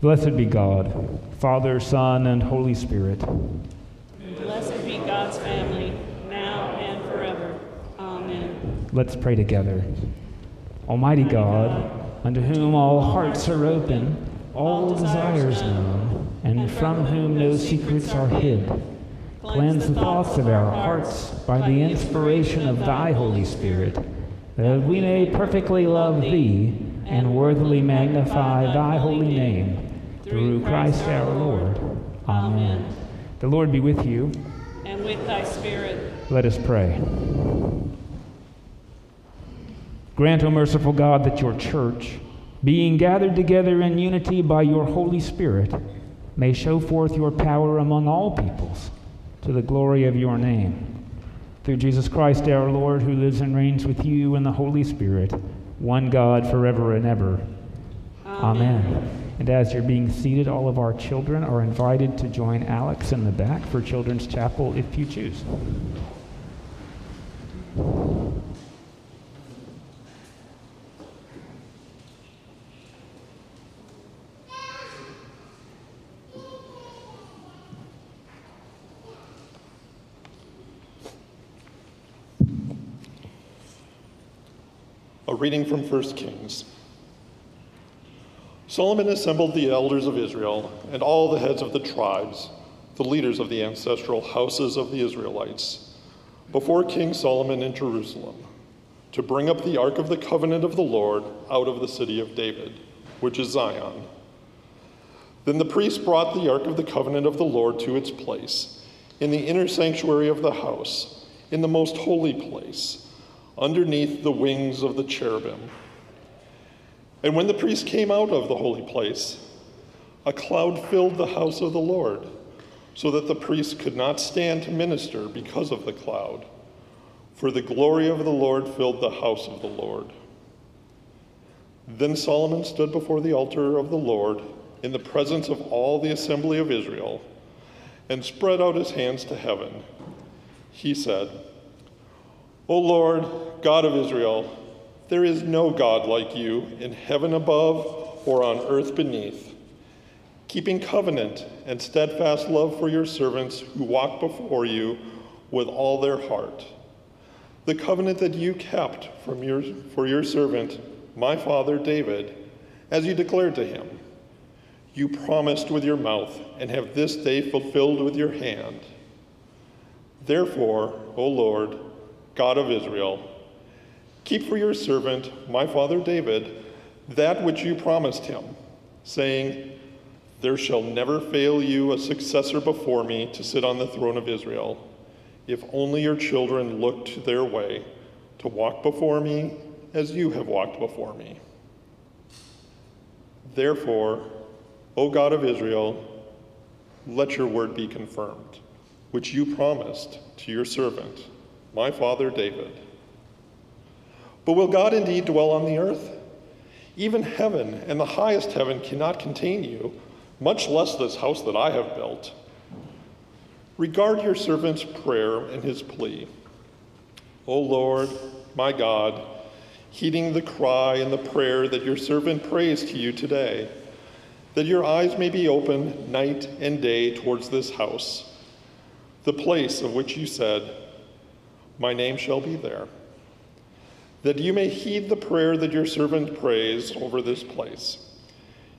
Blessed be God, Father, Son, and Holy Spirit. Blessed be God's family, now and forever. Amen. Let's pray together. Almighty God, unto whom all hearts are open, all desires known, and from whom no secrets are hid, cleanse the thoughts of our hearts by the inspiration of thy Holy Spirit, that we may perfectly love thee and worthily magnify thy holy name through Christ our Lord. Amen. The Lord be with you. And with thy spirit. Let us pray. Grant, O merciful God, that your church, being gathered together in unity by your Holy Spirit, may show forth your power among all peoples to the glory of your name. Through Jesus Christ our Lord, who lives and reigns with you in the Holy Spirit, one God forever and ever. Amen. Amen. And as you're being seated, all of our children are invited to join Alex in the back for Children's Chapel if you choose. A reading from 1 Kings. Solomon assembled the elders of Israel and all the heads of the tribes, the leaders of the ancestral houses of the Israelites, before King Solomon in Jerusalem, to bring up the ark of the covenant of the Lord out of the city of David, which is Zion. Then the priests brought the ark of the covenant of the Lord to its place, in the inner sanctuary of the house, in the most holy place, underneath the wings of the cherubim. And when the priest came out of the holy place, a cloud filled the house of the Lord, so that the priest could not stand to minister because of the cloud. For the glory of the Lord filled the house of the Lord. Then Solomon stood before the altar of the Lord in the presence of all the assembly of Israel and spread out his hands to heaven. He said, O Lord, God of Israel, there is no God like you in heaven above or on earth beneath, keeping covenant and steadfast love for your servants who walk before you with all their heart. The covenant that you kept from your, for your servant, my father David, as you declared to him. You promised with your mouth and have this day fulfilled with your hand. Therefore, O Lord, God of Israel, Keep for your servant, my father David, that which you promised him, saying, There shall never fail you a successor before me to sit on the throne of Israel, if only your children look to their way, to walk before me as you have walked before me. Therefore, O God of Israel, let your word be confirmed, which you promised to your servant, my father David. But will God indeed dwell on the earth? Even heaven and the highest heaven cannot contain you, much less this house that I have built. Regard your servant's prayer and his plea. O Lord, my God, heeding the cry and the prayer that your servant prays to you today, that your eyes may be open night and day towards this house, the place of which you said, My name shall be there that you may heed the prayer that your servant prays over this place.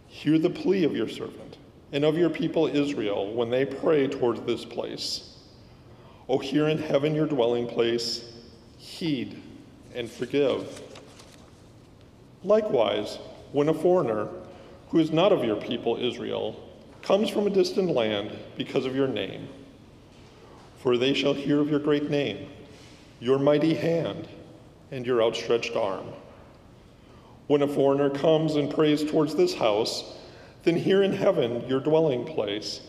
Hear the plea of your servant and of your people Israel when they pray towards this place. O hear in heaven your dwelling place, heed and forgive. Likewise, when a foreigner who is not of your people Israel comes from a distant land because of your name, for they shall hear of your great name, your mighty hand, and your outstretched arm. When a foreigner comes and prays towards this house, then hear in heaven your dwelling place,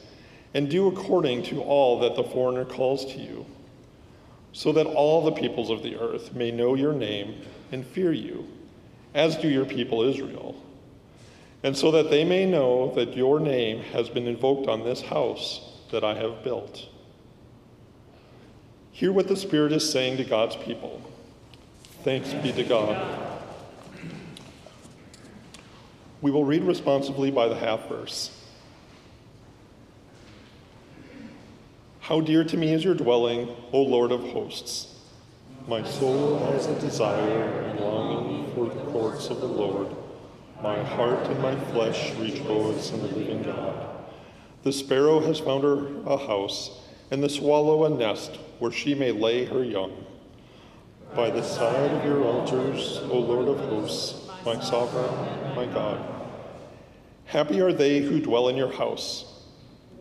and do according to all that the foreigner calls to you, so that all the peoples of the earth may know your name and fear you, as do your people Israel, and so that they may know that your name has been invoked on this house that I have built. Hear what the Spirit is saying to God's people. Thanks be to God. We will read responsively by the half verse. How dear to me is your dwelling, O Lord of hosts. My soul has a desire and longing for the courts of the Lord. My heart and my flesh rejoice in the living God. The sparrow has found her a house, and the swallow a nest where she may lay her young. By the side of your altars, O Lord of hosts, my sovereign, my God. Happy are they who dwell in your house.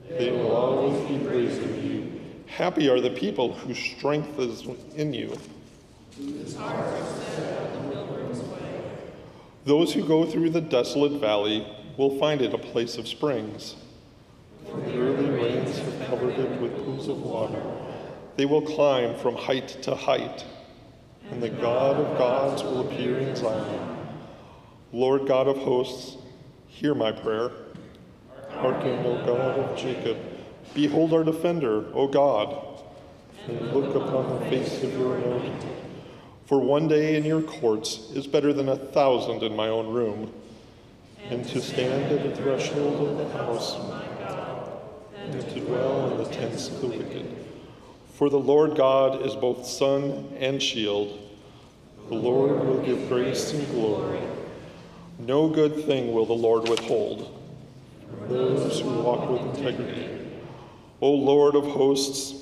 They will always be praising you. Happy are the people whose strength is in you. Those who go through the desolate valley will find it a place of springs. The early rains have covered it with pools of water. They will climb from height to height, and the God of gods will appear in Zion. Lord God of hosts, hear my prayer. Hearken, O God of Jacob. Behold our defender, O God, and look upon the face of your anointed. For one day in your courts is better than a thousand in my own room, and to stand at the threshold of the house, and to dwell in the tents of the wicked. For the Lord God is both sun and shield. The Lord will give grace and glory. No good thing will the Lord withhold those who walk with integrity. O Lord of hosts,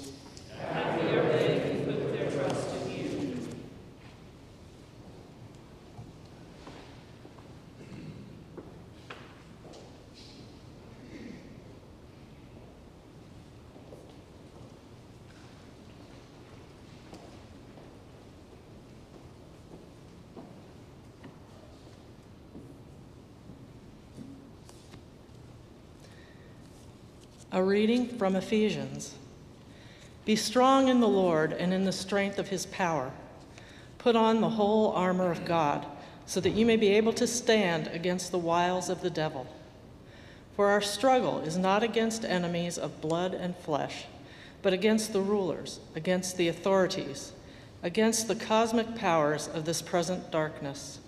A reading from Ephesians. Be strong in the Lord and in the strength of his power. Put on the whole armor of God, so that you may be able to stand against the wiles of the devil. For our struggle is not against enemies of blood and flesh, but against the rulers, against the authorities, against the cosmic powers of this present darkness,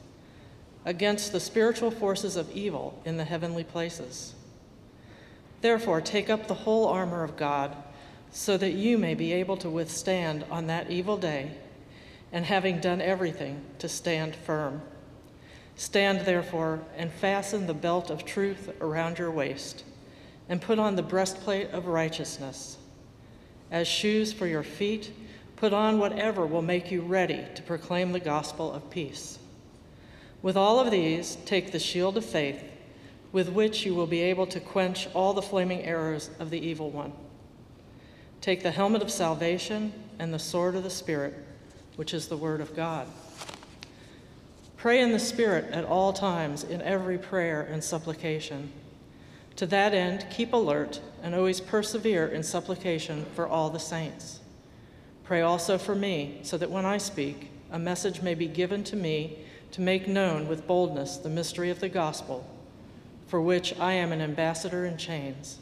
against the spiritual forces of evil in the heavenly places. Therefore, take up the whole armor of God, so that you may be able to withstand on that evil day, and having done everything, to stand firm. Stand therefore, and fasten the belt of truth around your waist, and put on the breastplate of righteousness. As shoes for your feet, put on whatever will make you ready to proclaim the gospel of peace. With all of these, take the shield of faith with which you will be able to quench all the flaming arrows of the evil one. Take the helmet of salvation and the sword of the Spirit, which is the Word of God. Pray in the Spirit at all times, in every prayer and supplication. To that end, keep alert and always persevere in supplication for all the saints. Pray also for me, so that when I speak, a message may be given to me to make known with boldness the mystery of the gospel for which I am an ambassador in chains.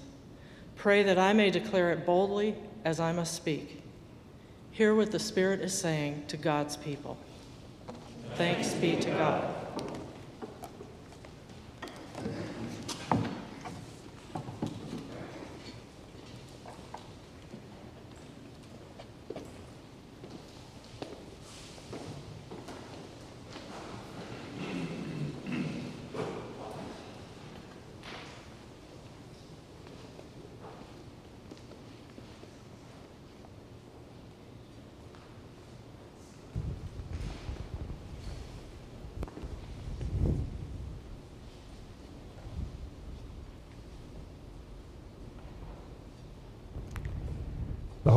Pray that I may declare it boldly as I must speak. Hear what the Spirit is saying to God's people. Thanks be to God.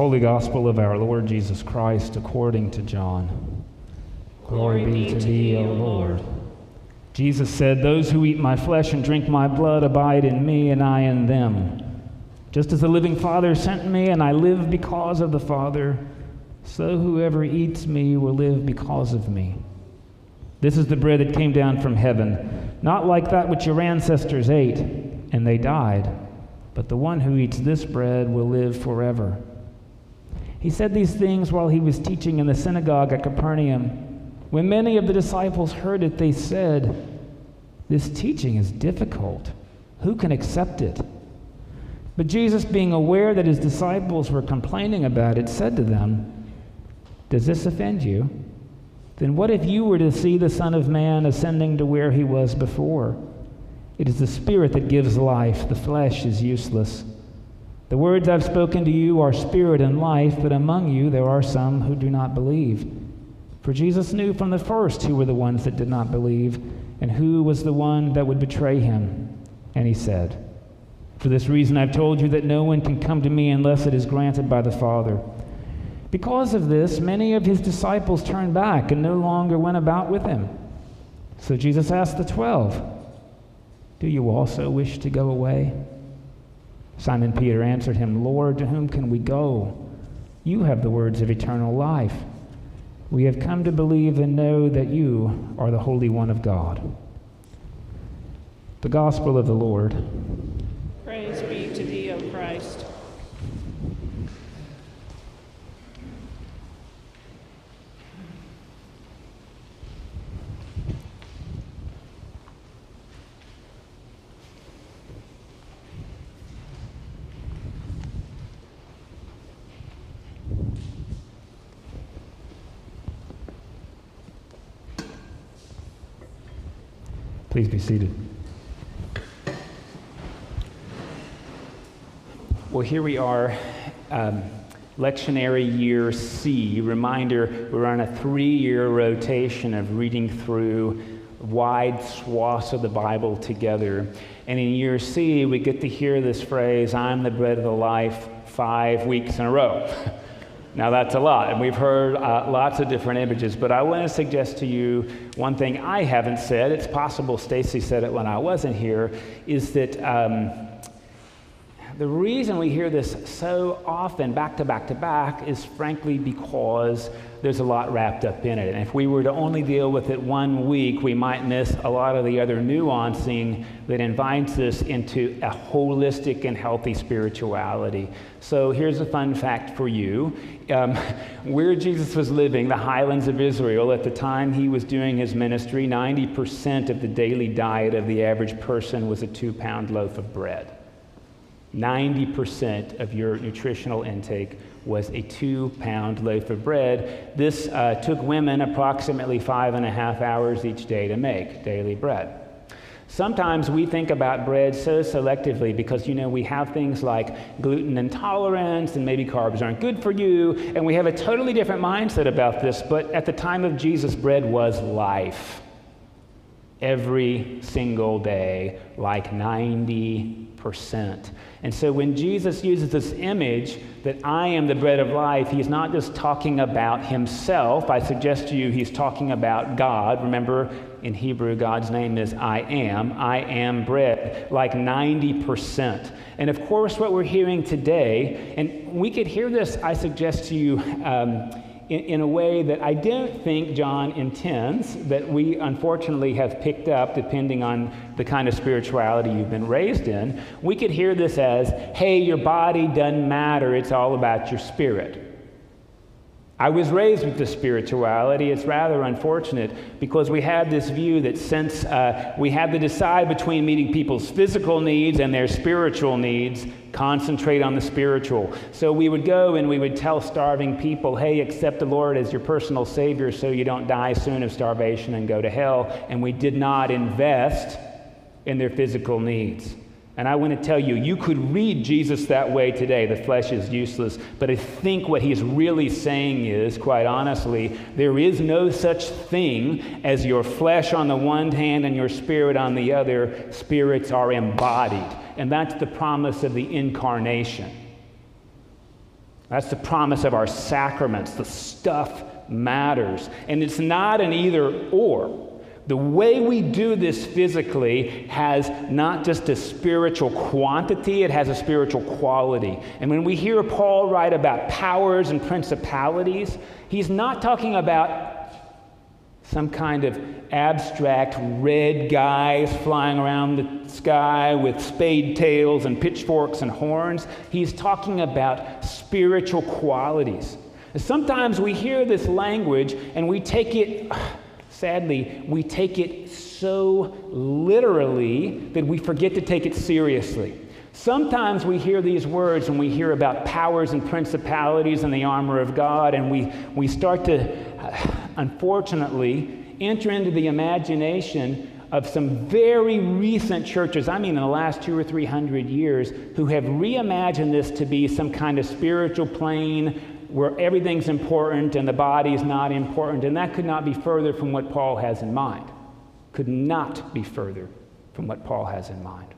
Holy Gospel of our Lord Jesus Christ according to John. Glory be to thee, O Lord. Jesus said, Those who eat my flesh and drink my blood abide in me, and I in them. Just as the living Father sent me, and I live because of the Father, so whoever eats me will live because of me. This is the bread that came down from heaven, not like that which your ancestors ate, and they died, but the one who eats this bread will live forever. He said these things while he was teaching in the synagogue at Capernaum. When many of the disciples heard it, they said, This teaching is difficult. Who can accept it? But Jesus, being aware that his disciples were complaining about it, said to them, Does this offend you? Then what if you were to see the Son of Man ascending to where he was before? It is the Spirit that gives life, the flesh is useless. The words I've spoken to you are spirit and life, but among you there are some who do not believe. For Jesus knew from the first who were the ones that did not believe, and who was the one that would betray him. And he said, For this reason I've told you that no one can come to me unless it is granted by the Father. Because of this, many of his disciples turned back and no longer went about with him. So Jesus asked the twelve, Do you also wish to go away? Simon Peter answered him, Lord, to whom can we go? You have the words of eternal life. We have come to believe and know that you are the Holy One of God. The Gospel of the Lord. Praise be to thee, O Christ. Please be seated. Well, here we are, um, lectionary year C. Reminder we're on a three year rotation of reading through wide swaths of the Bible together. And in year C, we get to hear this phrase, I'm the bread of the life, five weeks in a row. Now, that's a lot, and we've heard uh, lots of different images, but I want to suggest to you one thing I haven't said. It's possible Stacy said it when I wasn't here, is that um, the reason we hear this so often, back to back to back, is frankly because there's a lot wrapped up in it. And if we were to only deal with it one week, we might miss a lot of the other nuancing that invites us into a holistic and healthy spirituality. So here's a fun fact for you. Um, where Jesus was living, the highlands of Israel, at the time he was doing his ministry, 90% of the daily diet of the average person was a two pound loaf of bread. 90% of your nutritional intake was a two pound loaf of bread. This uh, took women approximately five and a half hours each day to make daily bread. Sometimes we think about bread so selectively because, you know, we have things like gluten intolerance and maybe carbs aren't good for you, and we have a totally different mindset about this. But at the time of Jesus, bread was life. Every single day, like 90%. And so when Jesus uses this image that I am the bread of life, he's not just talking about himself. I suggest to you he's talking about God. Remember, in Hebrew, God's name is I am. I am bread, like 90%. And of course, what we're hearing today, and we could hear this, I suggest to you. Um, in, in, a way that I don't think John intends, that we unfortunately have picked up depending on the kind of spirituality you've been raised in. We could hear this as, hey, your body doesn't matter, it's all about your spirit. I was raised with this spirituality. It's rather unfortunate because we have this view that since uh, we had to decide between meeting people's physical needs and their spiritual needs, concentrate on the spiritual. So we would go and we would tell starving people, hey, accept the Lord as your personal Savior so you don't die soon of starvation and go to hell. And we did not invest in their physical needs. And I want to tell you, you could read Jesus that way today. The flesh is useless. But I think what he's really saying is, quite honestly, there is no such thing as your flesh on the one hand and your spirit on the other. Spirits are embodied. And that's the promise of the incarnation. That's the promise of our sacraments. The stuff matters. And it's not an either or. The way we do this physically has not just a spiritual quantity, it has a spiritual quality. And when we hear Paul write about powers and principalities, he's not talking about some kind of abstract red guys flying around the sky with spade tails and pitchforks and horns. He's talking about spiritual qualities. Sometimes we hear this language and we take it sadly, we take it so literally that we forget to take it seriously. Sometimes we hear these words and we hear about powers and principalities and the armor of God, and we, we start to, uh, unfortunately, enter into the imagination of some very recent churches, I mean in the last two or three hundred years, who have reimagined this to be some kind of spiritual plane where everything's important and the body is not important. And that could not be further from what Paul has in mind. Could not be further from what Paul has in mind.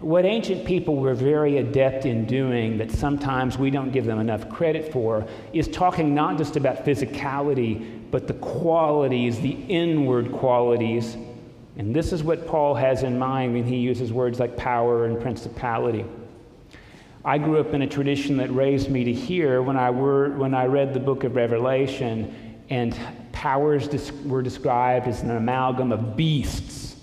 What ancient people were very adept in doing that sometimes we don't give them enough credit for is talking not just about physicality, but the qualities, the inward qualities and this is what Paul has in mind when he uses words like power and principality. I grew up in a tradition that raised me to hear when I, were, when I read the book of Revelation, and powers were described as an amalgam of beasts,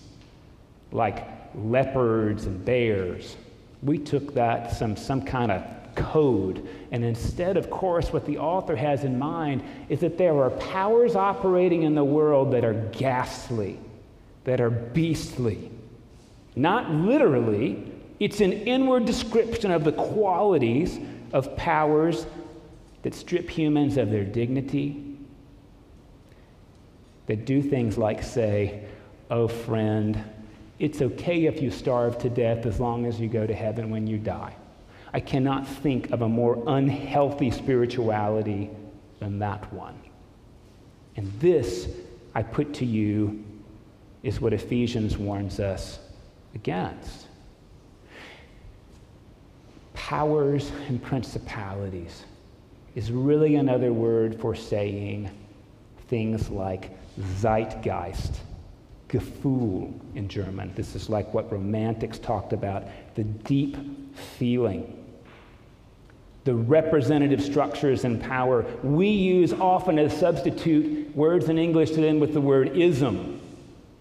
like leopards and bears. We took that some, some kind of code. And instead, of course, what the author has in mind is that there are powers operating in the world that are ghastly that are beastly. Not literally, it's an inward description of the qualities of powers that strip humans of their dignity, that do things like say, Oh, friend, it's okay if you starve to death as long as you go to heaven when you die. I cannot think of a more unhealthy spirituality than that one. And this I put to you is what Ephesians warns us against. Powers and principalities is really another word for saying things like Zeitgeist, Gefühl in German. This is like what romantics talked about the deep feeling. The representative structures and power. We use often as substitute words in English to them with the word ism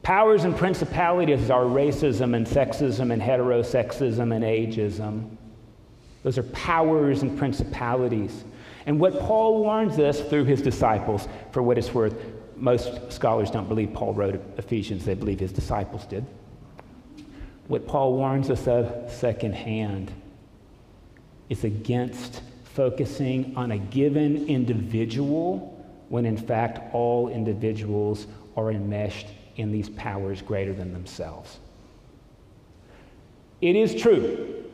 Powers and principalities are racism and sexism and heterosexism and ageism. Those are powers and principalities. And what Paul warns us through his disciples, for what it's worth, most scholars don't believe Paul wrote Ephesians, they believe his disciples did. What Paul warns us of secondhand is against focusing on a given individual when in fact all individuals are enmeshed in these powers greater than themselves. It is true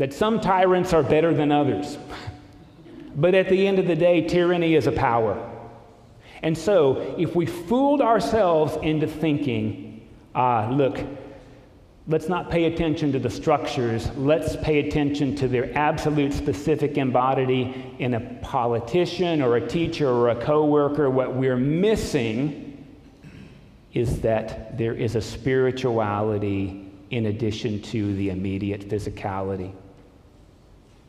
that some tyrants are better than others, but at the end of the day, tyranny is a power. And so, if we fooled ourselves into thinking, ah, look, let's not pay attention to the structures, let's pay attention to their absolute specific embodiment in a politician or a teacher or a coworker, what we're missing is that there is a spirituality in addition to the immediate physicality.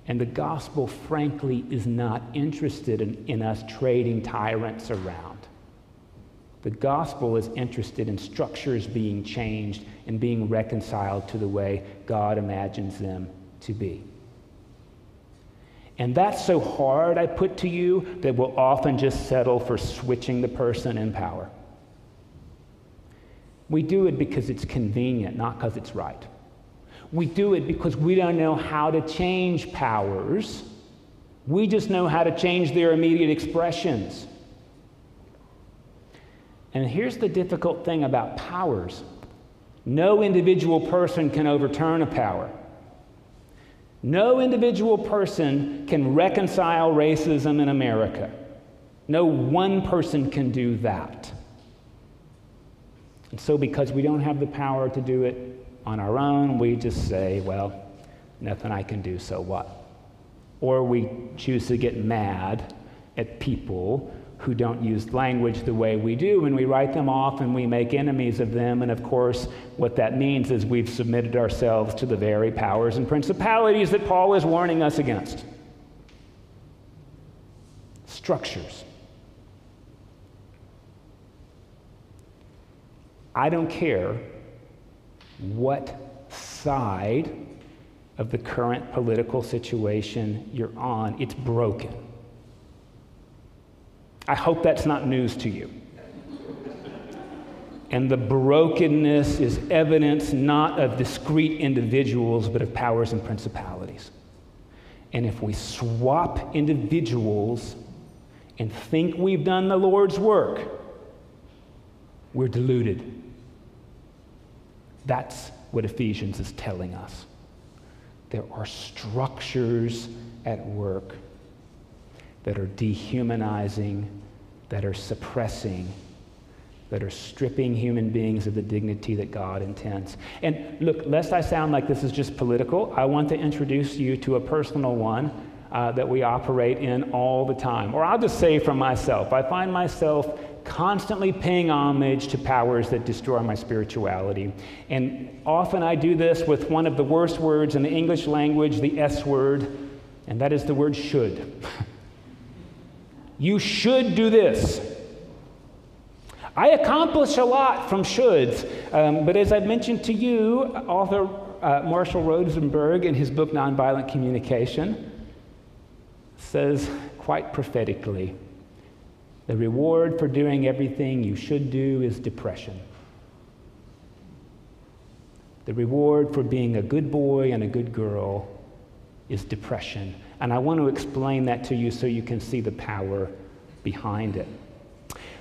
And the gospel, frankly, is not interested in, in, us trading tyrants around. The gospel is interested in structures being changed and being reconciled to the way God imagines them to be. And that's so hard, I put to you, that we'll often just settle for switching the person in power. We do it because it's convenient, not because it's right. We do it because we don't know how to change powers. We just know how to change their immediate expressions. And here's the difficult thing about powers no individual person can overturn a power. No individual person can reconcile racism in America. No one person can do that. And so, because we don't have the power to do it on our own, we just say, well, nothing I can do, so what? Or we choose to get mad at people who don't use language the way we do, and we write them off and we make enemies of them. And of course, what that means is we've submitted ourselves to the very powers and principalities that Paul is warning us against. Structures. I don't care what side of the current political situation you're on, it's broken. I hope that's not news to you. And the brokenness is evidence not of discrete individuals, but of powers and principalities. And if we swap individuals and think we've done the Lord's work, we're deluded. That's what Ephesians is telling us. There are structures at work that are dehumanizing, that are suppressing, that are stripping human beings of the dignity that God intends. And look, lest I sound like this is just political, I want to introduce you to a personal one uh, that we operate in all the time. Or I'll just say for myself, I find myself constantly paying homage to powers that destroy my spirituality. And often I do this with one of the worst words in the English language, the S word, and that is the word should. you should do this. I accomplish a lot from shoulds, um, but as I've mentioned to you, author uh, Marshall Rosenberg in his book Nonviolent Communication says quite prophetically the reward for doing everything you should do is depression. The reward for being a good boy and a good girl is depression. And I want to explain that to you so you can see the power behind it.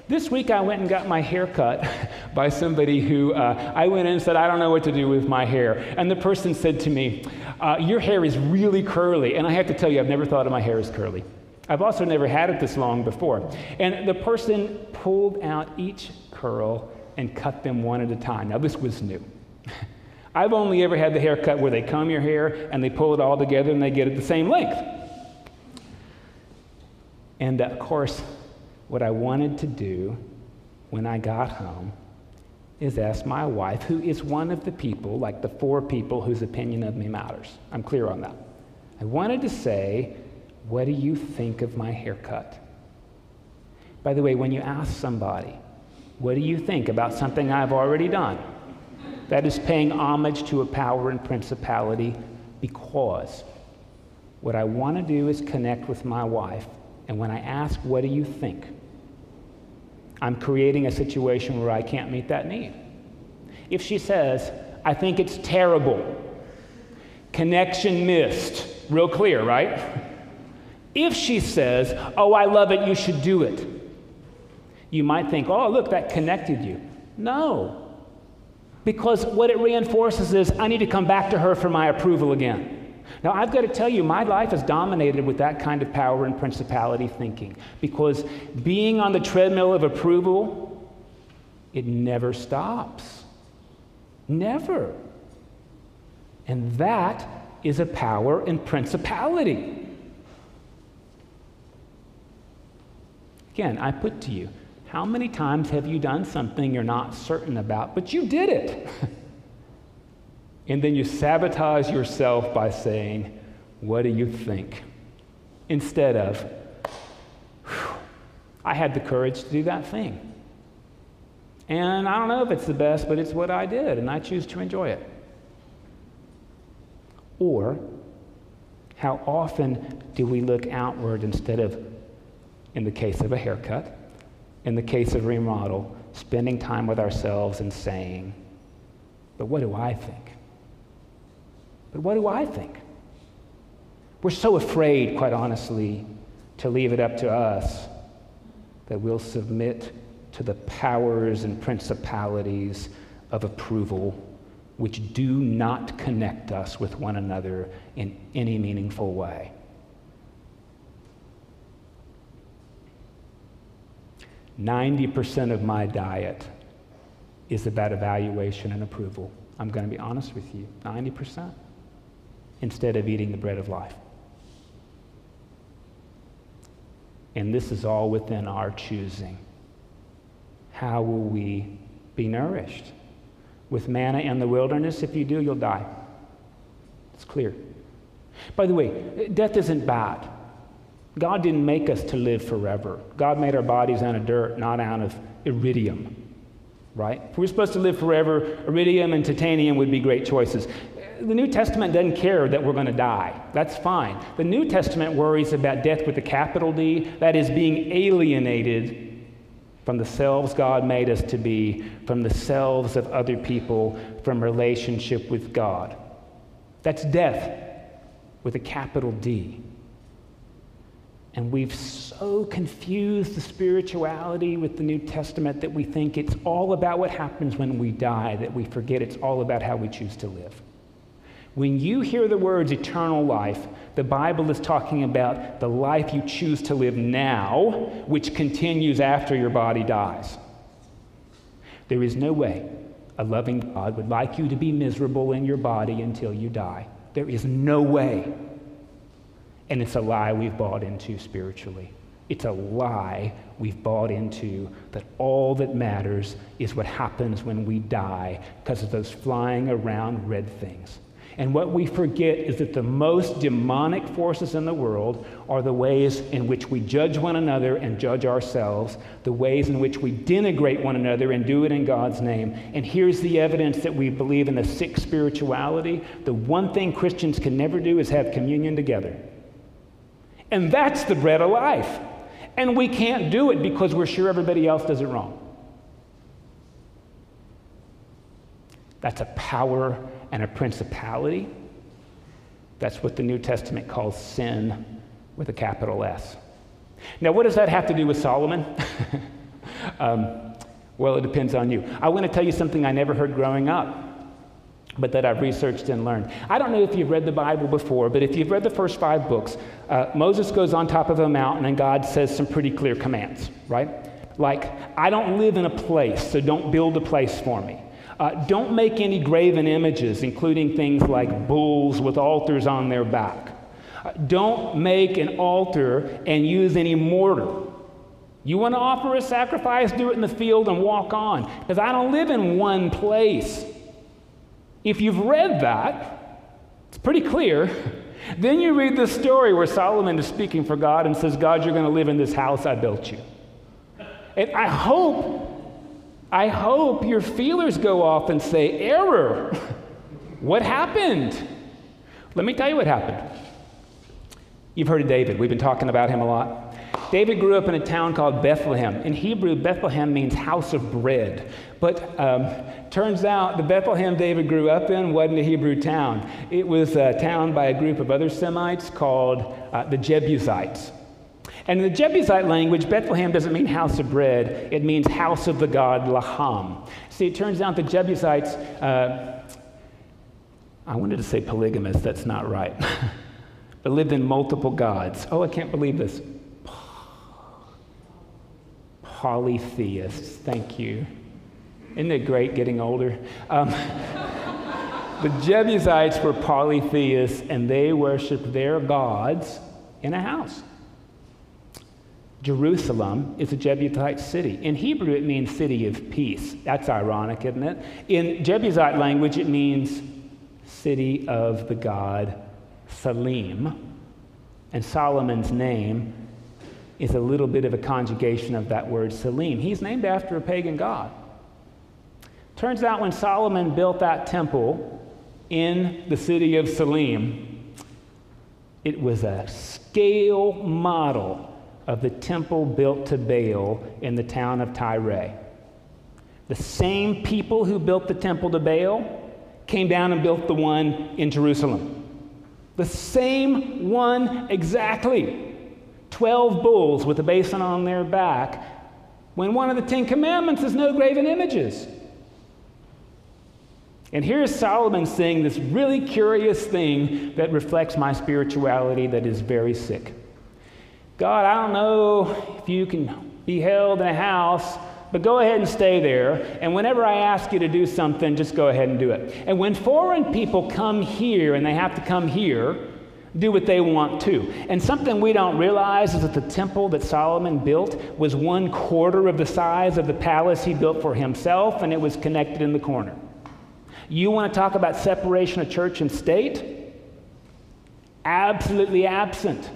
This week I went and got my hair cut by somebody who uh, I went in and said, I don't know what to do with my hair. And the person said to me, uh, Your hair is really curly. And I have to tell you, I've never thought of my hair as curly. I've also never had it this long before. And the person pulled out each curl and cut them one at a time. Now, this was new. I've only ever had the haircut where they comb your hair and they pull it all together and they get it the same length. And of course, what I wanted to do when I got home is ask my wife, who is one of the people, like the four people whose opinion of me matters. I'm clear on that. I wanted to say, what do you think of my haircut? By the way, when you ask somebody, what do you think about something I've already done? That is paying homage to a power and principality because what I want to do is connect with my wife. And when I ask, what do you think? I'm creating a situation where I can't meet that need. If she says, I think it's terrible, connection missed, real clear, right? If she says, Oh, I love it, you should do it, you might think, Oh, look, that connected you. No. Because what it reinforces is, I need to come back to her for my approval again. Now, I've got to tell you, my life is dominated with that kind of power and principality thinking because being on the treadmill of approval, it never stops. Never. And that is a power and principality. Again, I put to you, how many times have you done something you're not certain about, but you did it? And then you sabotage yourself by saying, What do you think? Instead of, I had the courage to do that thing. And I don't know if it's the best, but it's what I did, and I choose to enjoy it. Or, how often do we look outward instead of, in the case of a haircut, in the case of remodel, spending time with ourselves and saying, But what do I think? But what do I think? We're so afraid, quite honestly, to leave it up to us that we'll submit to the powers and principalities of approval which do not connect us with one another in any meaningful way. Ninety percent of my diet is about evaluation and approval. I'm going to be honest with you. Ninety percent instead of eating the bread of life. And this is all within our choosing. How will we be nourished? With manna in the wilderness, if you do, you'll die. It's clear. By the way, death isn't bad. God didn't make us to live forever. God made our bodies out of dirt, not out of iridium. Right? If we're supposed to live forever, iridium and titanium would be great choices the New Testament doesn't care that we're going to die. That's fine. The New Testament worries about death with a capital D, that is, being alienated from the selves God made us to be, from the selves of other people, from relationship with God. That's death with a capital D. And we've so confused the spirituality with the New Testament that we think it's all about what happens when we die, that we forget it's all about how we choose to live. When you hear the words eternal life, the Bible is talking about the life you choose to live now, which continues after your body dies. There is no way a loving God would like you to be miserable in your body until you die. There is no way. And it's a lie we've bought into spiritually. It's a lie we've bought into that all that matters is what happens when we die because of those flying around red things. And what we forget is that the most demonic forces in the world are the ways in which we judge one another and judge ourselves, the ways in which we denigrate one another and do it in God's name. And here's the evidence that we believe in a sick spirituality. The one thing Christians can never do is have communion together. And that's the bread of life. And we can't do it because we're sure everybody else does it wrong. That's a power and a principality. That's what the New Testament calls sin with a capital S. Now, what does that have to do with Solomon? um, well, it depends on you. I want to tell you something I never heard growing up, but that I've researched and learned. I don't know if you've read the Bible before, but if you've read the first five books, uh, Moses goes on top of a mountain and God says some pretty clear commands, right? Like, I don't live in a place, so don't build a place for me. Uh, don't make any graven images, including things like bulls with altars on their back. Uh, don't make an altar and use any mortar. You want to offer a sacrifice, do it in the field and walk on. Because I don't live in one place. If you've read that, it's pretty clear. Then you read the story where Solomon is speaking for God and says, God, you're going to live in this house I built you. And I hope I hope your feelers go off and say, Error. what happened? Let me tell you what happened. You've heard of David. We've been talking about him a lot. David grew up in a town called Bethlehem. In Hebrew, Bethlehem means house of bread. But um, turns out the Bethlehem David grew up in wasn't a Hebrew town. It was a town by a group of other Semites called uh, the Jebusites. And in the Jebusite language, Bethlehem doesn't mean house of bread, it means house of the god Laham. See, it turns out the Jebusites, uh, I wanted to say polygamous, that's not right, but lived in multiple gods. Oh, I can't believe this. Polytheists, thank you. Isn't it great getting older? Um, the Jebusites were polytheists and they worshiped their gods in a house. Jerusalem is a Jebusite city. In Hebrew, it means city of peace. That's ironic, isn't it? In Jebusite language, it means city of the god Salim. And Solomon's name is a little bit of a conjugation of that word Salim. He's named after a pagan god. Turns out when Solomon built that temple in the city of Salim, it was a scale model of the temple built to Baal in the town of Tyre. The same people who built the temple to Baal came down and built the one in Jerusalem. The same one exactly. 12 bulls with a basin on their back, when one of the Ten Commandments is no graven images. And here's Solomon saying this really curious thing that reflects my spirituality that is very sick. God, I don't know if you can be held in a house, but go ahead and stay there. And whenever I ask you to do something, just go ahead and do it. And when foreign people come here and they have to come here, do what they want to. And something we don't realize is that the temple that Solomon built was one quarter of the size of the palace he built for himself, and it was connected in the corner. You want to talk about separation of church and state? Absolutely absent.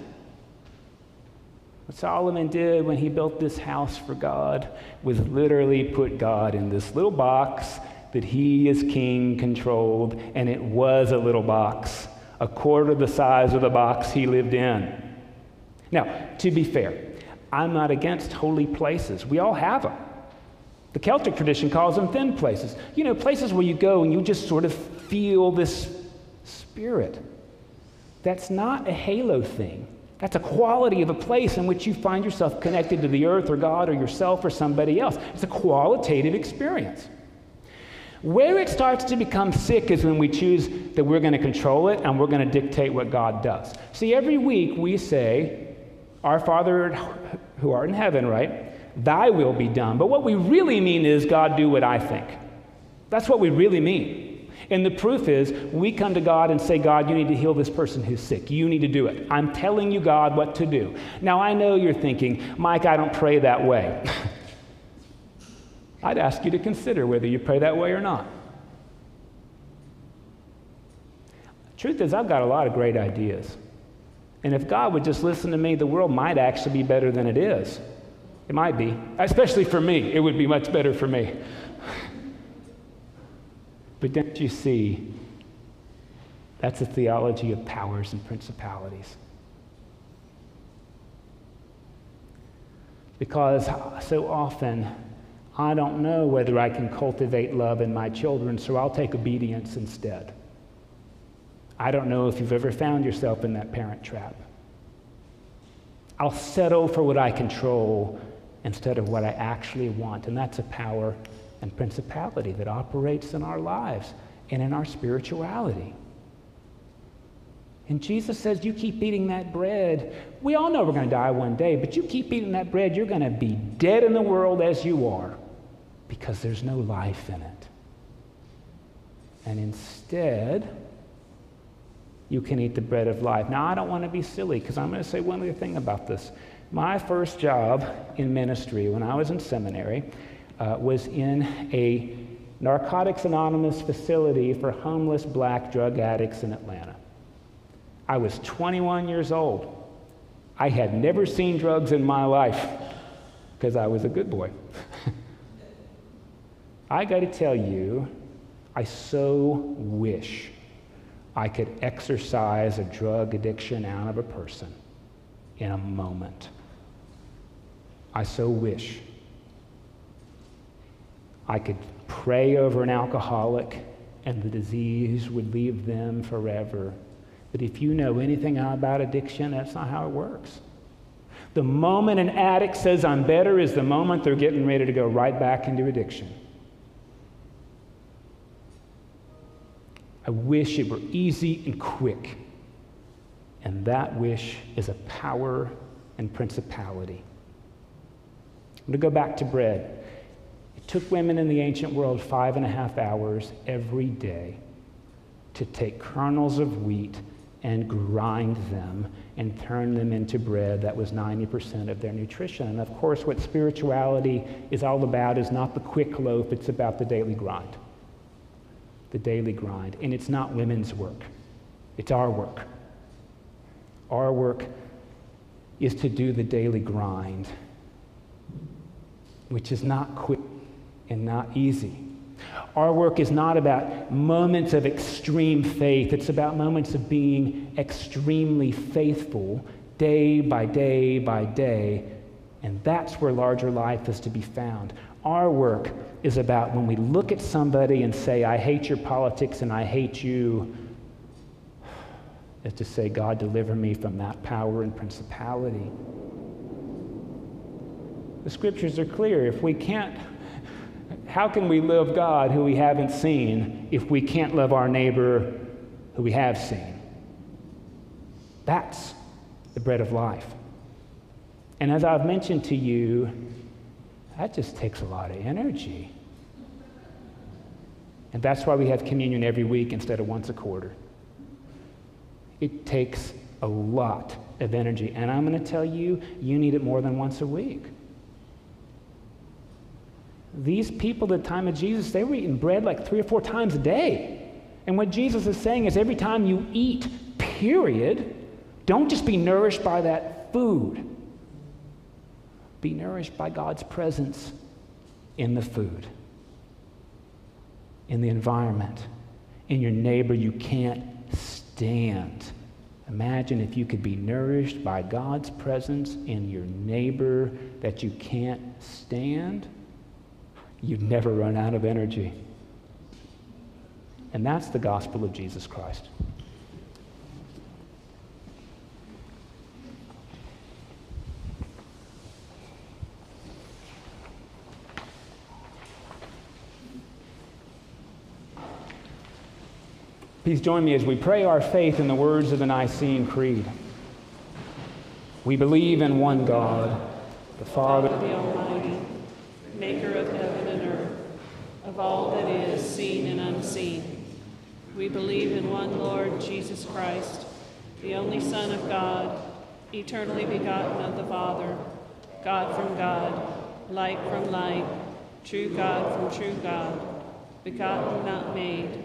What Solomon did when he built this house for God was literally put God in this little box that he as king controlled, and it was a little box, a quarter the size of the box he lived in. Now, to be fair, I'm not against holy places. We all have them. The Celtic tradition calls them thin places. You know, places where you go and you just sort of feel this spirit. That's not a halo thing. That's a quality of a place in which you find yourself connected to the earth or God or yourself or somebody else. It's a qualitative experience. Where it starts to become sick is when we choose that we're going to control it and we're going to dictate what God does. See, every week we say, Our Father who art in heaven, right? Thy will be done. But what we really mean is, God, do what I think. That's what we really mean. And the proof is, we come to God and say, God, you need to heal this person who's sick. You need to do it. I'm telling you, God, what to do. Now, I know you're thinking, Mike, I don't pray that way. I'd ask you to consider whether you pray that way or not. Truth is, I've got a lot of great ideas. And if God would just listen to me, the world might actually be better than it is. It might be. Especially for me, it would be much better for me. But don't you see? That's a theology of powers and principalities. Because so often I don't know whether I can cultivate love in my children, so I'll take obedience instead. I don't know if you've ever found yourself in that parent trap. I'll settle for what I control instead of what I actually want. And that's a power and principality that operates in our lives and in our spirituality. And Jesus says, You keep eating that bread. We all know we're going to die one day, but you keep eating that bread, you're going to be dead in the world as you are because there's no life in it. And instead, you can eat the bread of life. Now, I don't want to be silly because I'm going to say one other thing about this. My first job in ministry when I was in seminary uh, was in a Narcotics Anonymous facility for homeless black drug addicts in Atlanta. I was 21 years old. I had never seen drugs in my life because I was a good boy. I got to tell you, I so wish I could exorcise a drug addiction out of a person in a moment. I so wish I could pray over an alcoholic and the disease would leave them forever. But if you know anything about addiction, that's not how it works. The moment an addict says, I'm better, is the moment they're getting ready to go right back into addiction. I wish it were easy and quick. And that wish is a power and principality. I'm going to go back to bread. It took women in the ancient world five and a half hours every day to take kernels of wheat and grind them and turn them into bread that was 90% of their nutrition. And of course, what spirituality is all about is not the quick loaf, it's about the daily grind. The daily grind. And it's not women's work, it's our work. Our work is to do the daily grind which is not quick and not easy. Our work is not about moments of extreme faith, it's about moments of being extremely faithful day by day by day. And that's where larger life is to be found. Our work is about when we look at somebody and say, I hate your politics and I hate you, is to say, God, deliver me from that power and principality. The scriptures are clear. If we can't, how can we love God who we haven't seen if we can't love our neighbor who we have seen? That's the bread of life. And as I've mentioned to you, that just takes a lot of energy. And that's why we have communion every week instead of once a quarter. It takes a lot of energy. And I'm going to tell you, you need it more than once a week. These people at the time of Jesus, they were eating bread like three or four times a day. And what Jesus is saying is every time you eat, period, don't just be nourished by that food. Be nourished by God's presence in the food, in the environment, in your neighbor you can't stand Imagine if you could be nourished by God's presence in your neighbor that you can't stand. You'd never run out of energy. And that's the gospel of Jesus Christ. Please join me as we pray our faith in the words of the Nicene Creed. We believe in one God, the Father, the Almighty, maker of heaven and earth, of all that is seen and unseen. We believe in one Lord Jesus Christ, the only Son of God, eternally begotten of the Father, God from God, light from light, true God from true God, begotten, not made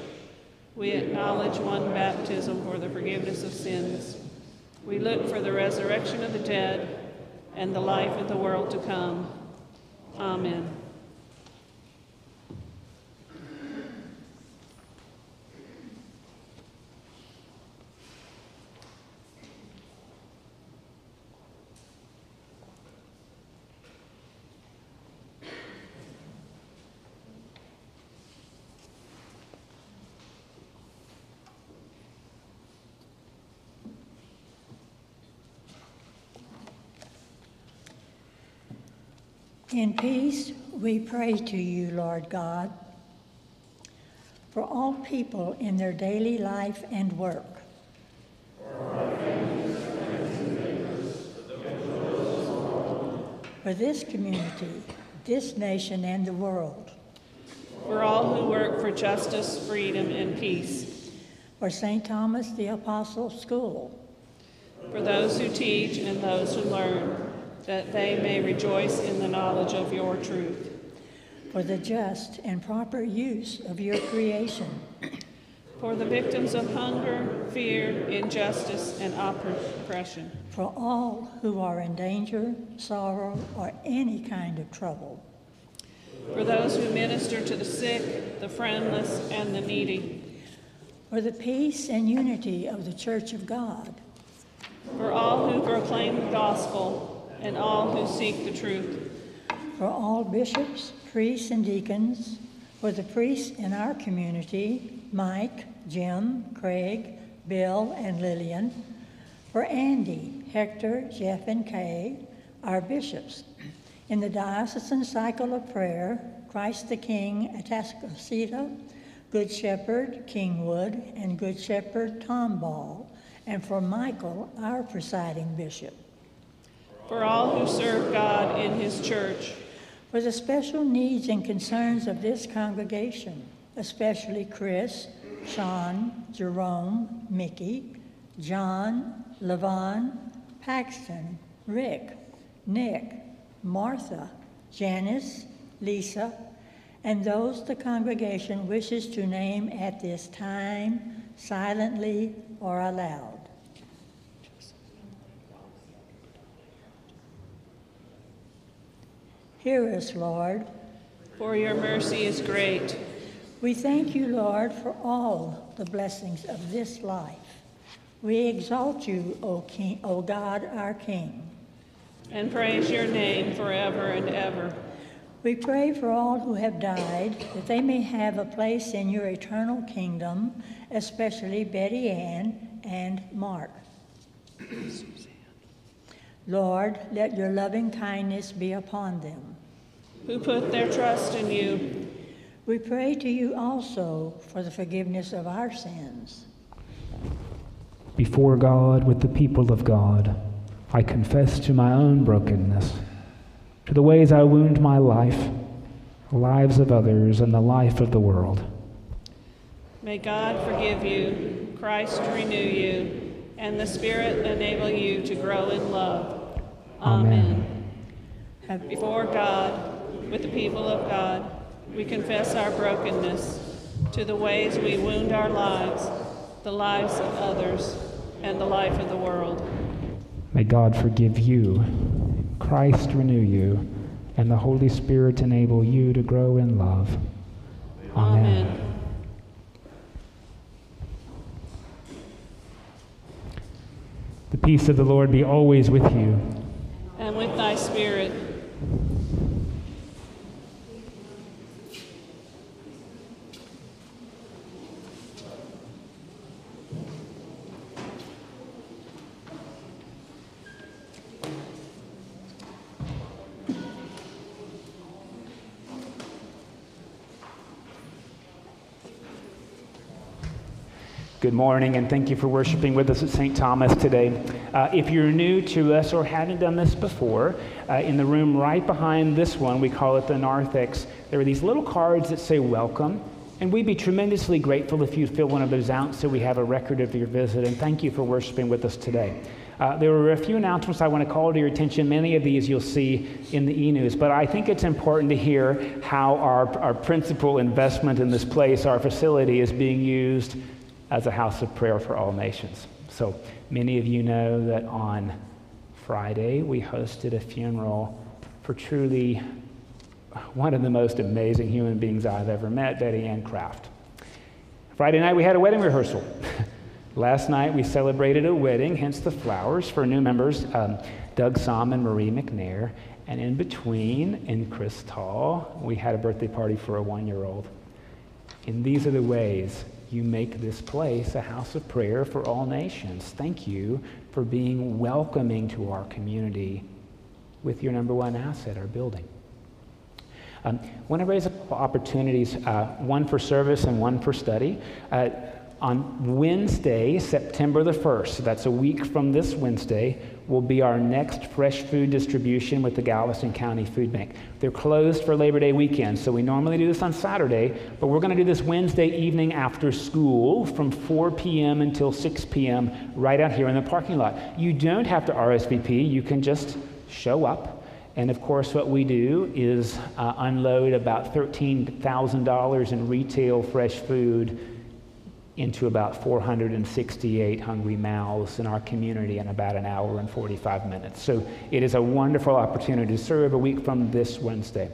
We acknowledge one baptism for the forgiveness of sins. We look for the resurrection of the dead and the life of the world to come. Amen. In peace, we pray to you, Lord God, for all people in their daily life and work. For this community, this nation, and the world. For all who work for justice, freedom, and peace. For St. Thomas the Apostle School. For those who teach and those who learn that they may rejoice in the knowledge of your truth. For the just and proper use of your creation. For the victims of hunger, fear, injustice, and oppression. For all who are in danger, sorrow, or any kind of trouble. For those who minister to the sick, the friendless, and the needy. For the peace and unity of the Church of God. For all who proclaim the gospel and all who seek the truth. For all bishops, priests, and deacons, for the priests in our community, Mike, Jim, Craig, Bill, and Lillian, for Andy, Hector, Jeff, and Kay, our bishops. In the diocesan cycle of prayer, Christ the King, Atascocita, Good Shepherd, Kingwood, and Good Shepherd, Tomball, and for Michael, our presiding bishop for all who serve God in his church. For the special needs and concerns of this congregation, especially Chris, Sean, Jerome, Mickey, John, Levon, Paxton, Rick, Nick, Martha, Janice, Lisa, and those the congregation wishes to name at this time, silently or aloud. Hear us, Lord. For your mercy is great. We thank you, Lord, for all the blessings of this life. We exalt you, O King, O God, our King. And praise your name forever and ever. We pray for all who have died, that they may have a place in your eternal kingdom, especially Betty Ann and Mark. Lord, let your loving kindness be upon them. Who put their trust in you. We pray to you also for the forgiveness of our sins. Before God, with the people of God, I confess to my own brokenness, to the ways I wound my life, the lives of others, and the life of the world. May God forgive you, Christ renew you, and the Spirit enable you to grow in love. Amen. Have, Before God, with the people of God, we confess our brokenness to the ways we wound our lives, the lives of others, and the life of the world. May God forgive you, Christ renew you, and the Holy Spirit enable you to grow in love. Amen. The peace of the Lord be always with you. And with thy spirit, Good morning, and thank you for worshiping with us at St. Thomas today. Uh, if you're new to us or hadn't done this before, uh, in the room right behind this one, we call it the narthex, there are these little cards that say welcome. And we'd be tremendously grateful if you'd fill one of those out so we have a record of your visit. And thank you for worshiping with us today. Uh, there were a few announcements I want to call to your attention. Many of these you'll see in the e news, but I think it's important to hear how our, our principal investment in this place, our facility, is being used as a house of prayer for all nations. So many of you know that on Friday we hosted a funeral for truly one of the most amazing human beings I've ever met, Betty Ann Kraft. Friday night we had a wedding rehearsal. Last night we celebrated a wedding, hence the flowers for new members, um, Doug Somm and Marie McNair. And in between, in Chris Tall, we had a birthday party for a one year old. And these are the ways you make this place a house of prayer for all nations. Thank you for being welcoming to our community with your number one asset, our building. Um, I want to raise up opportunities, uh, one for service and one for study. Uh, on Wednesday, September the 1st, so that's a week from this Wednesday, will be our next fresh food distribution with the Galveston County Food Bank. They're closed for Labor Day weekend, so we normally do this on Saturday, but we're going to do this Wednesday evening after school from 4 p.m. until 6 p.m. right out here in the parking lot. You don't have to RSVP, you can just show up. And of course, what we do is uh, unload about $13,000 in retail fresh food into about 468 hungry mouths in our community in about an hour and 45 minutes. So it is a wonderful opportunity to serve a week from this Wednesday.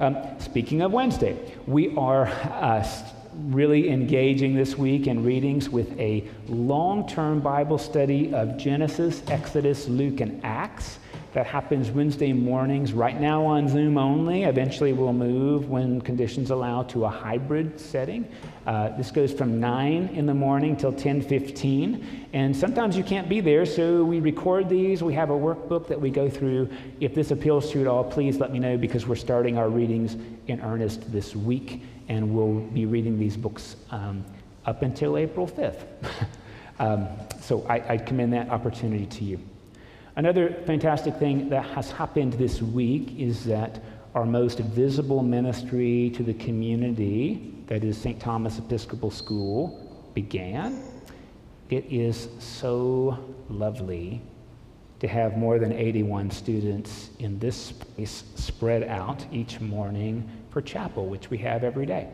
Um, speaking of Wednesday, we are uh, really engaging this week in readings with a long term Bible study of Genesis, Exodus, Luke, and Acts that happens Wednesday mornings, right now on Zoom only. Eventually, we'll move when conditions allow to a hybrid setting. Uh, this goes from 9 in the morning till 10:15, and sometimes you can't be there, so we record these. We have a workbook that we go through. If this appeals to you at all, please let me know because we're starting our readings in earnest this week, and we'll be reading these books um, up until April 5th. um, so I, I commend that opportunity to you. Another fantastic thing that has happened this week is that our most visible ministry to the community, that is St. Thomas Episcopal School, began. It is so lovely to have more than 81 students in this space spread out each morning for chapel, which we have every day.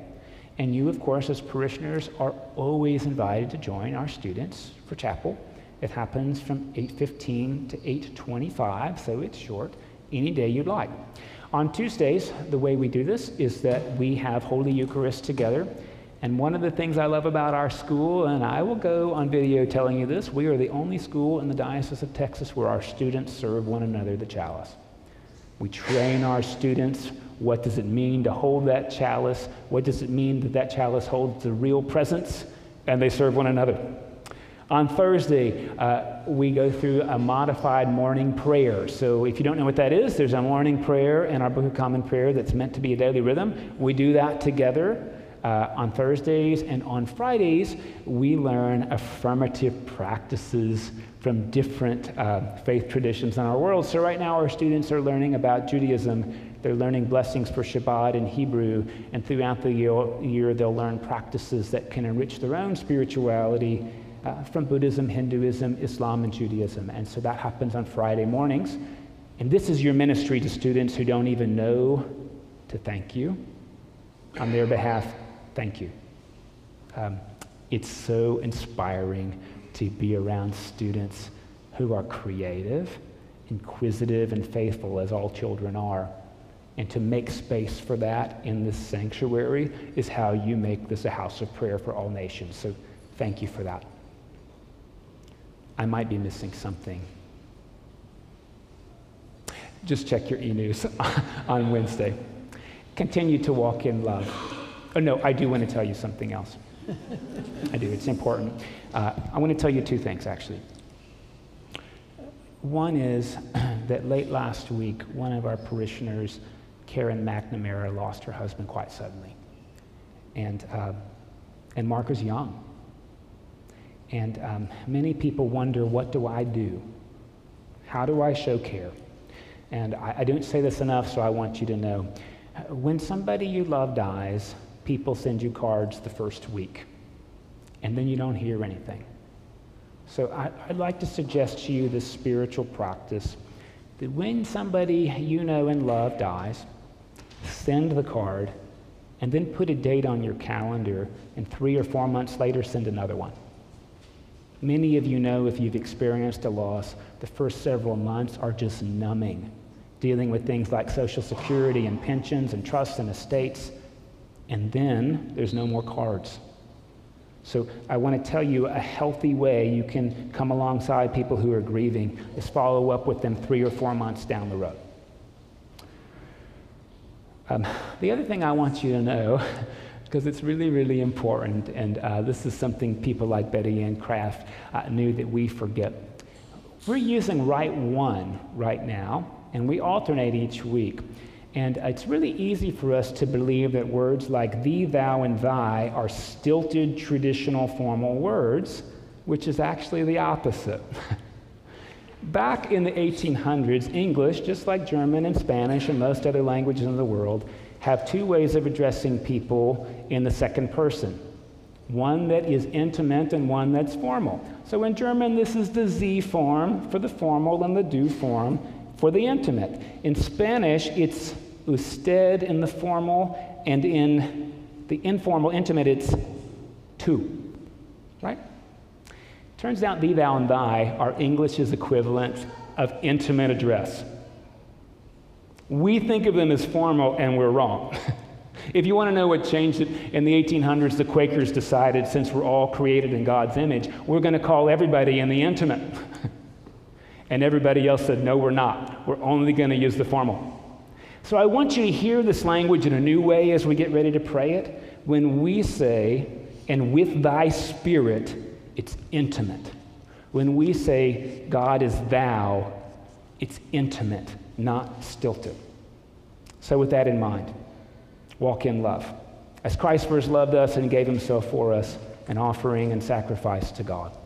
And you, of course, as parishioners, are always invited to join our students for chapel. It happens from 8:15 to 8:25, so it's short, any day you'd like. On Tuesdays, the way we do this is that we have Holy Eucharist together. And one of the things I love about our school, and I will go on video telling you this, we are the only school in the Diocese of Texas where our students serve one another the chalice. We train our students. What does it mean to hold that chalice? What does it mean that that chalice holds the real presence? And they serve one another. On Thursday, uh, we go through a modified morning prayer. So, if you don't know what that is, there's a morning prayer in our Book of Common Prayer that's meant to be a daily rhythm. We do that together uh, on Thursdays, and on Fridays, we learn affirmative practices from different uh, faith traditions in our world. So, right now, our students are learning about Judaism. They're learning blessings for Shabbat in Hebrew, and throughout the year, they'll learn practices that can enrich their own spirituality uh, from Buddhism, Hinduism, Islam, and Judaism. And so that happens on Friday mornings. And this is your ministry to students who don't even know to thank you. On their behalf, thank you. Um, it's so inspiring to be around students who are creative, inquisitive, and faithful, as all children are. And to make space for that in this sanctuary is how you make this a house of prayer for all nations. So thank you for that. I might be missing something. Just check your e news on Wednesday. Continue to walk in love. Oh, no, I do want to tell you something else. I do, it's important. Uh, I want to tell you two things, actually. One is that late last week, one of our parishioners, Karen McNamara, lost her husband quite suddenly. And, uh, and Mark was young. And um, many people wonder, what do I do? How do I show care? And I, I don't say this enough, so I want you to know. When somebody you love dies, people send you cards the first week, and then you don't hear anything. So I, would like to suggest to you this spiritual practice that when somebody you know and love dies, send the card and then put a date on your calendar, and three or four months later, send another one. Many of you know if you've experienced a loss, the first several months are just numbing, dealing with things like Social Security and pensions and trusts and estates. And then there's no more cards. So I want to tell you a healthy way you can come alongside people who are grieving is follow up with them three or four months down the road. Um, the other thing I want you to know because it's really, really important. And uh, this is something people like Betty Ann Craft uh, knew that we forget. We're using Rite One right now, and we alternate each week. And it's really easy for us to believe that words like thee, thou, and thy are stilted, traditional, formal words, which is actually the opposite. Back in the 1800s, English, just like German and Spanish and most other languages in the world, have two ways of addressing people in the second person one that is intimate and one that's formal. So in German, this is the Sie form for the formal and the du form for the intimate. In Spanish, it's usted in the formal, and in the informal, intimate, it's tu. Right? Turns out thee, thou, and thy are English's equivalent of intimate address. We think of them as formal, and we're wrong. if you want to know what changed it in the 1800s, the Quakers decided since we're all created in God's image, we're going to call everybody in the intimate. and everybody else said, no, we're not. We're only going to use the formal. So I want you to hear this language in a new way as we get ready to pray it. When we say, and with thy spirit, it's intimate. When we say, God is thou, it's intimate not stilted. So, with that in mind, walk in love. As Christ first loved us and gave himself for us, an offering and sacrifice to God.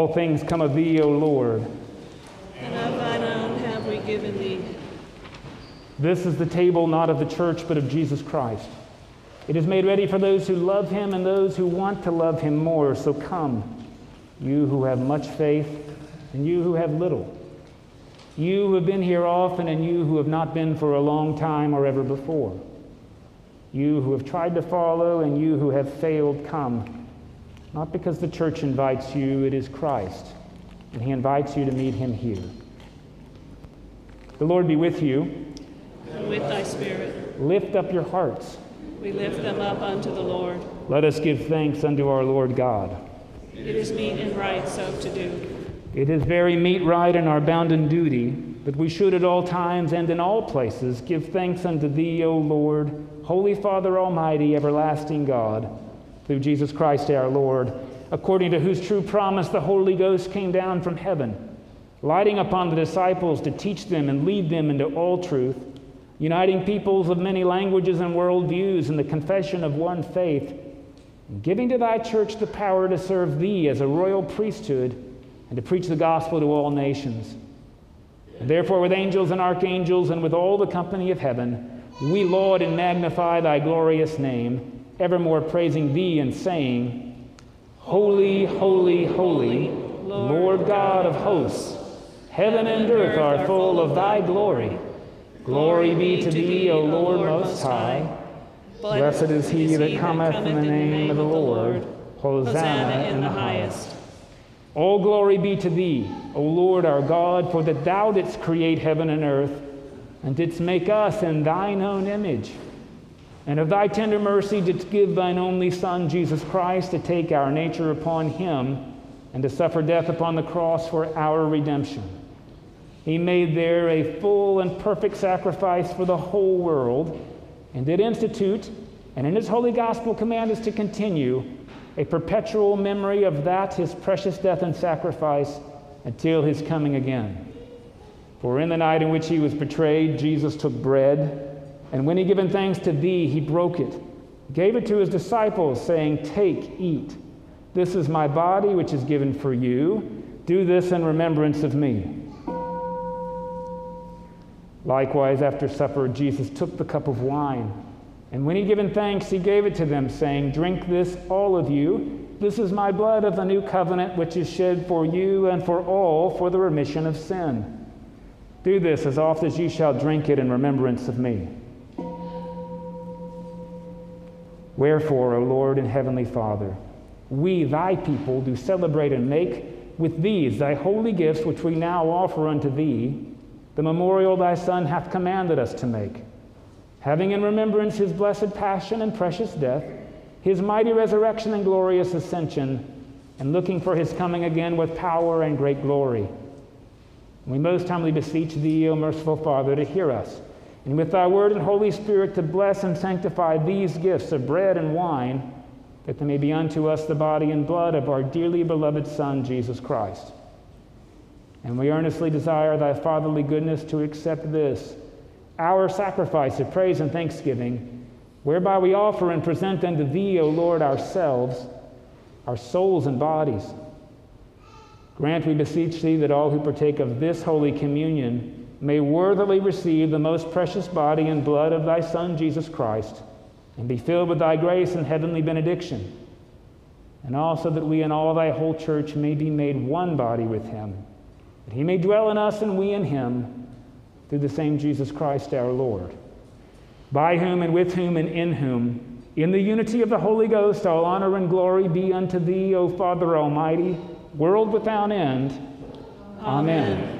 All things come of thee, O Lord. And of thine own have we given thee. This is the table not of the church, but of Jesus Christ. It is made ready for those who love him and those who want to love him more. So come, you who have much faith, and you who have little. You who have been here often, and you who have not been for a long time or ever before. You who have tried to follow, and you who have failed, come. Not because the church invites you, it is Christ, and he invites you to meet him here. The Lord be with you. And with thy spirit, Lift up your hearts. we lift them up unto the Lord. Let us give thanks unto our Lord God. It is meet and right so to do. It is very meet, right, and our bounden duty that we should at all times and in all places give thanks unto Thee, O Lord, Holy Father Almighty, everlasting God, through Jesus Christ our Lord, according to whose true promise the Holy Ghost came down from heaven, lighting upon the disciples to teach them and lead them into all truth, uniting peoples of many languages and worldviews in the confession of one faith, giving to Thy church the power to serve Thee as a royal priesthood and to preach the gospel to all nations. Therefore, with angels and archangels and with all the company of heaven, we laud and magnify thy glorious name, evermore praising thee and saying, Holy, holy, holy, Lord God of hosts, heaven and earth are full of thy glory. Glory be to thee, O Lord most high. Blessed is he that cometh in the name of the Lord. Hosanna in the highest. All glory be to thee, O Lord our God, for that thou didst create heaven and earth, and didst make us in thine own image. And of thy tender mercy didst give thine only Son, Jesus Christ, to take our nature upon him, and to suffer death upon the cross for our redemption. He made there a full and perfect sacrifice for the whole world, and did institute, and in his holy gospel command us to continue a perpetual memory of that his precious death and sacrifice until his coming again. For in the night in which he was betrayed, Jesus took bread, and when he given thanks to thee, he broke it, gave it to his disciples, saying, Take, eat. This is my body, which is given for you. Do this in remembrance of me. Likewise, after supper, Jesus took the cup of wine. And when he given thanks, he gave it to them, saying, Drink this, all of you. This is my blood of the new covenant, which is shed for you and for all for the remission of sin. Do this as oft as ye shall drink it in remembrance of me. Wherefore, O Lord and heavenly Father, we, thy people, do celebrate and make with these thy holy gifts, which we now offer unto thee, the memorial thy Son hath commanded us to make having in remembrance his blessed passion and precious death, his mighty resurrection and glorious ascension, and looking for his coming again with power and great glory. We most humbly beseech thee, O merciful Father, to hear us, and with thy word and Holy Spirit to bless and sanctify these gifts of bread and wine, that they may be unto us the body and blood of our dearly beloved Son, Jesus Christ. And we earnestly desire thy fatherly goodness to accept this our sacrifice of praise and thanksgiving, whereby we offer and present unto Thee, O Lord, ourselves, our souls and bodies. Grant, we beseech Thee, that all who partake of this holy communion may worthily receive the most precious body and blood of Thy Son, Jesus Christ, and be filled with Thy grace and heavenly benediction. And also that we and all Thy whole church may be made one body with Him, that He may dwell in us and we in Him through the same Jesus Christ our Lord, by whom and with whom and in whom, in the unity of the Holy Ghost, all honor and glory be unto thee, O Father Almighty, world without end. Amen. Amen.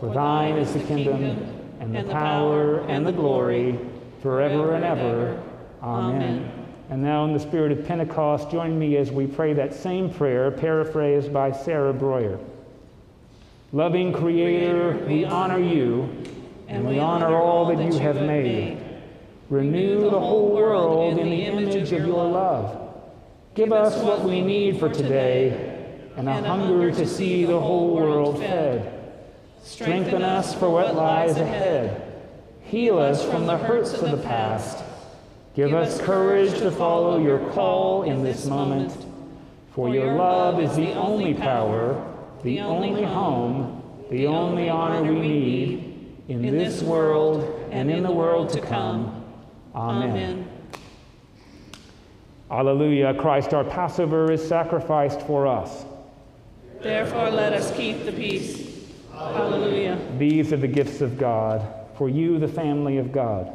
For thine is the kingdom, and the power, and the glory, forever and ever. Amen. And now, in the spirit of Pentecost, join me as we pray that same prayer, paraphrased by Sarah Breuer. Loving Creator, we honor you, and we honor all that you have made. Renew the whole world in the image of your love. Give us what we need for today, and a hunger to see the whole world fed. Strengthen us for what lies ahead. Heal us from the hurts of the past. Give us courage to follow your call in this moment. For your love is the only power the only home, the only honor we need in this world and in the world to come. Amen. Alleluia. Christ our Passover is sacrificed for us. Therefore, let us keep the peace. Hallelujah. These are the gifts of God for you, the family of God.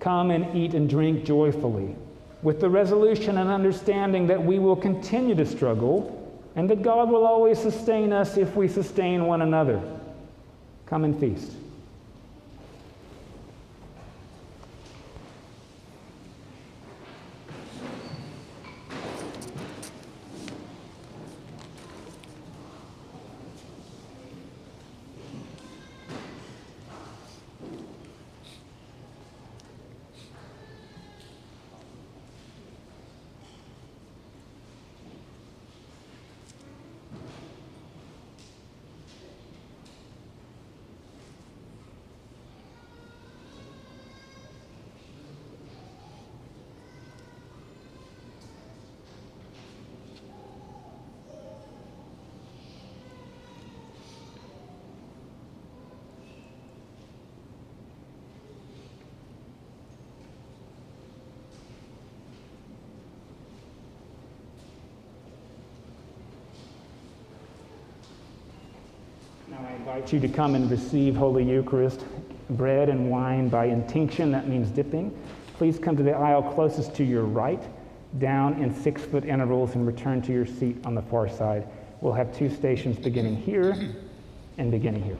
Come and eat and drink joyfully, with the resolution and understanding that we will continue to struggle and that God will always sustain us if we sustain one another. Come and feast. Now I invite you to come and receive Holy Eucharist, bread and wine by intinction, that means dipping. Please come to the aisle closest to your right, down in six foot intervals, and return to your seat on the far side. We'll have two stations beginning here and beginning here.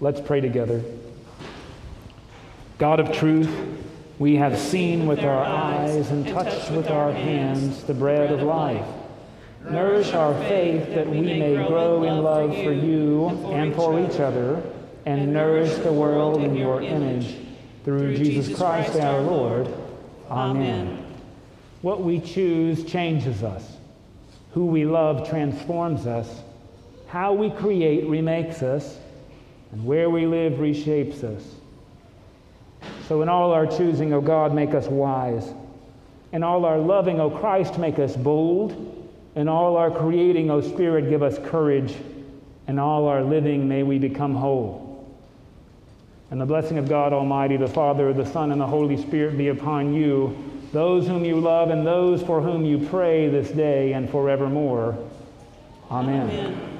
Let's pray together. God of truth, we have seen with our eyes and touched with our hands the bread of life. Nourish our faith that we may grow in love for you and for each other, and nourish the world in your image. Through Jesus Christ our Lord. Amen. What we choose changes us. Who we love transforms us. How we create remakes us. And where we live reshapes us. So, in all our choosing, O God, make us wise. In all our loving, O Christ, make us bold. In all our creating, O Spirit, give us courage. In all our living, may we become whole. And the blessing of God Almighty, the Father, the Son, and the Holy Spirit be upon you, those whom you love, and those for whom you pray this day and forevermore. Amen. Amen.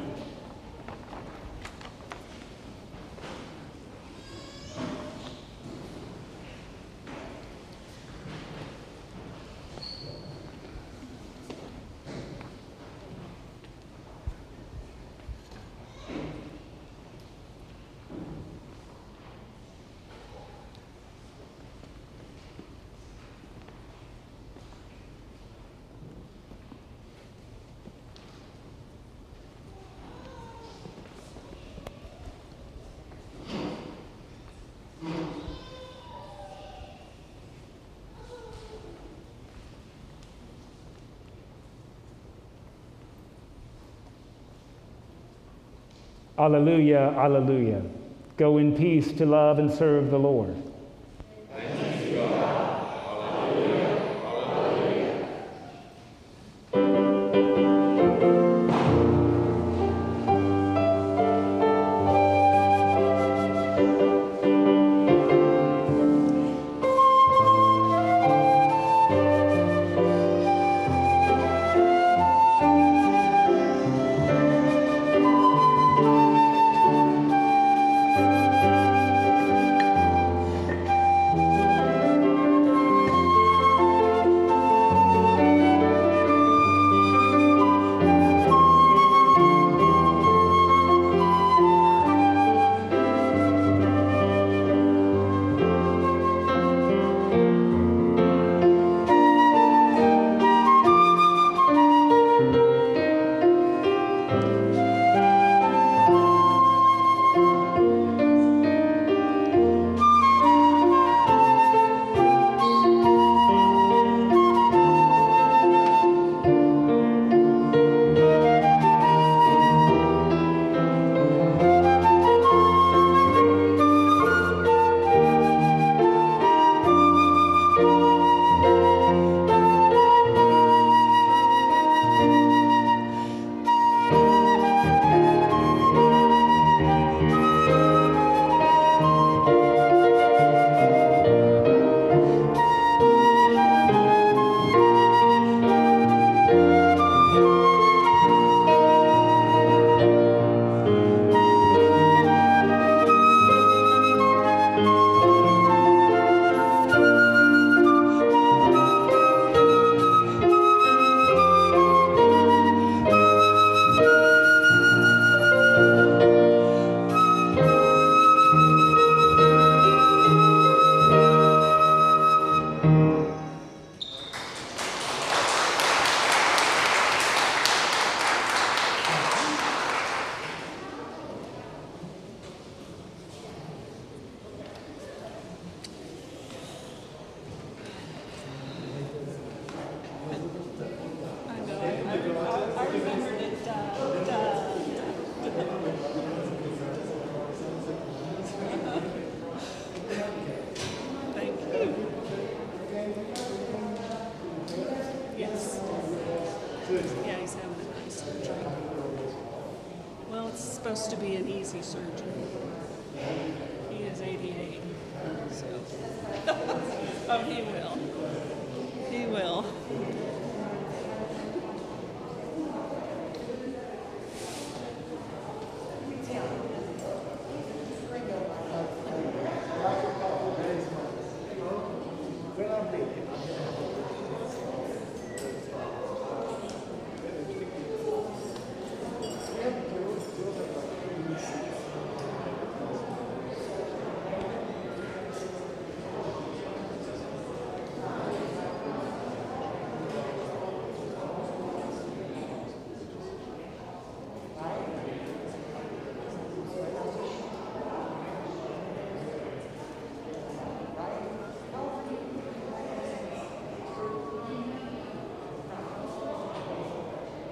Alleluia, alleluia. Go in peace to love and serve the Lord.